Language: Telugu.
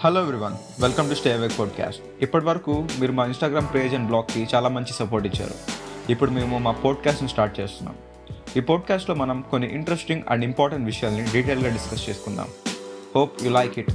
Hello everyone welcome to stay awake podcast ఇప్పటి వరకు మీరు మా ఇన్స్టాగ్రామ్ పేజ్ అండ్ బ్లాగ్కి చాలా మంచి సపోర్ట్ ఇచ్చారు. ఇప్పుడు మేము మా పోడ్కాస్ట్ని స్టార్ట్ చేస్తున్నాం. ఈ పోడ్కాస్ట్లో మనం కొన్ని ఇంట్రెస్టింగ్ అండ్ ఇంపార్టెంట్ విషయాల్ని డీటెయిల్గా డిస్కస్ చేసుకుందాం. Hope you like it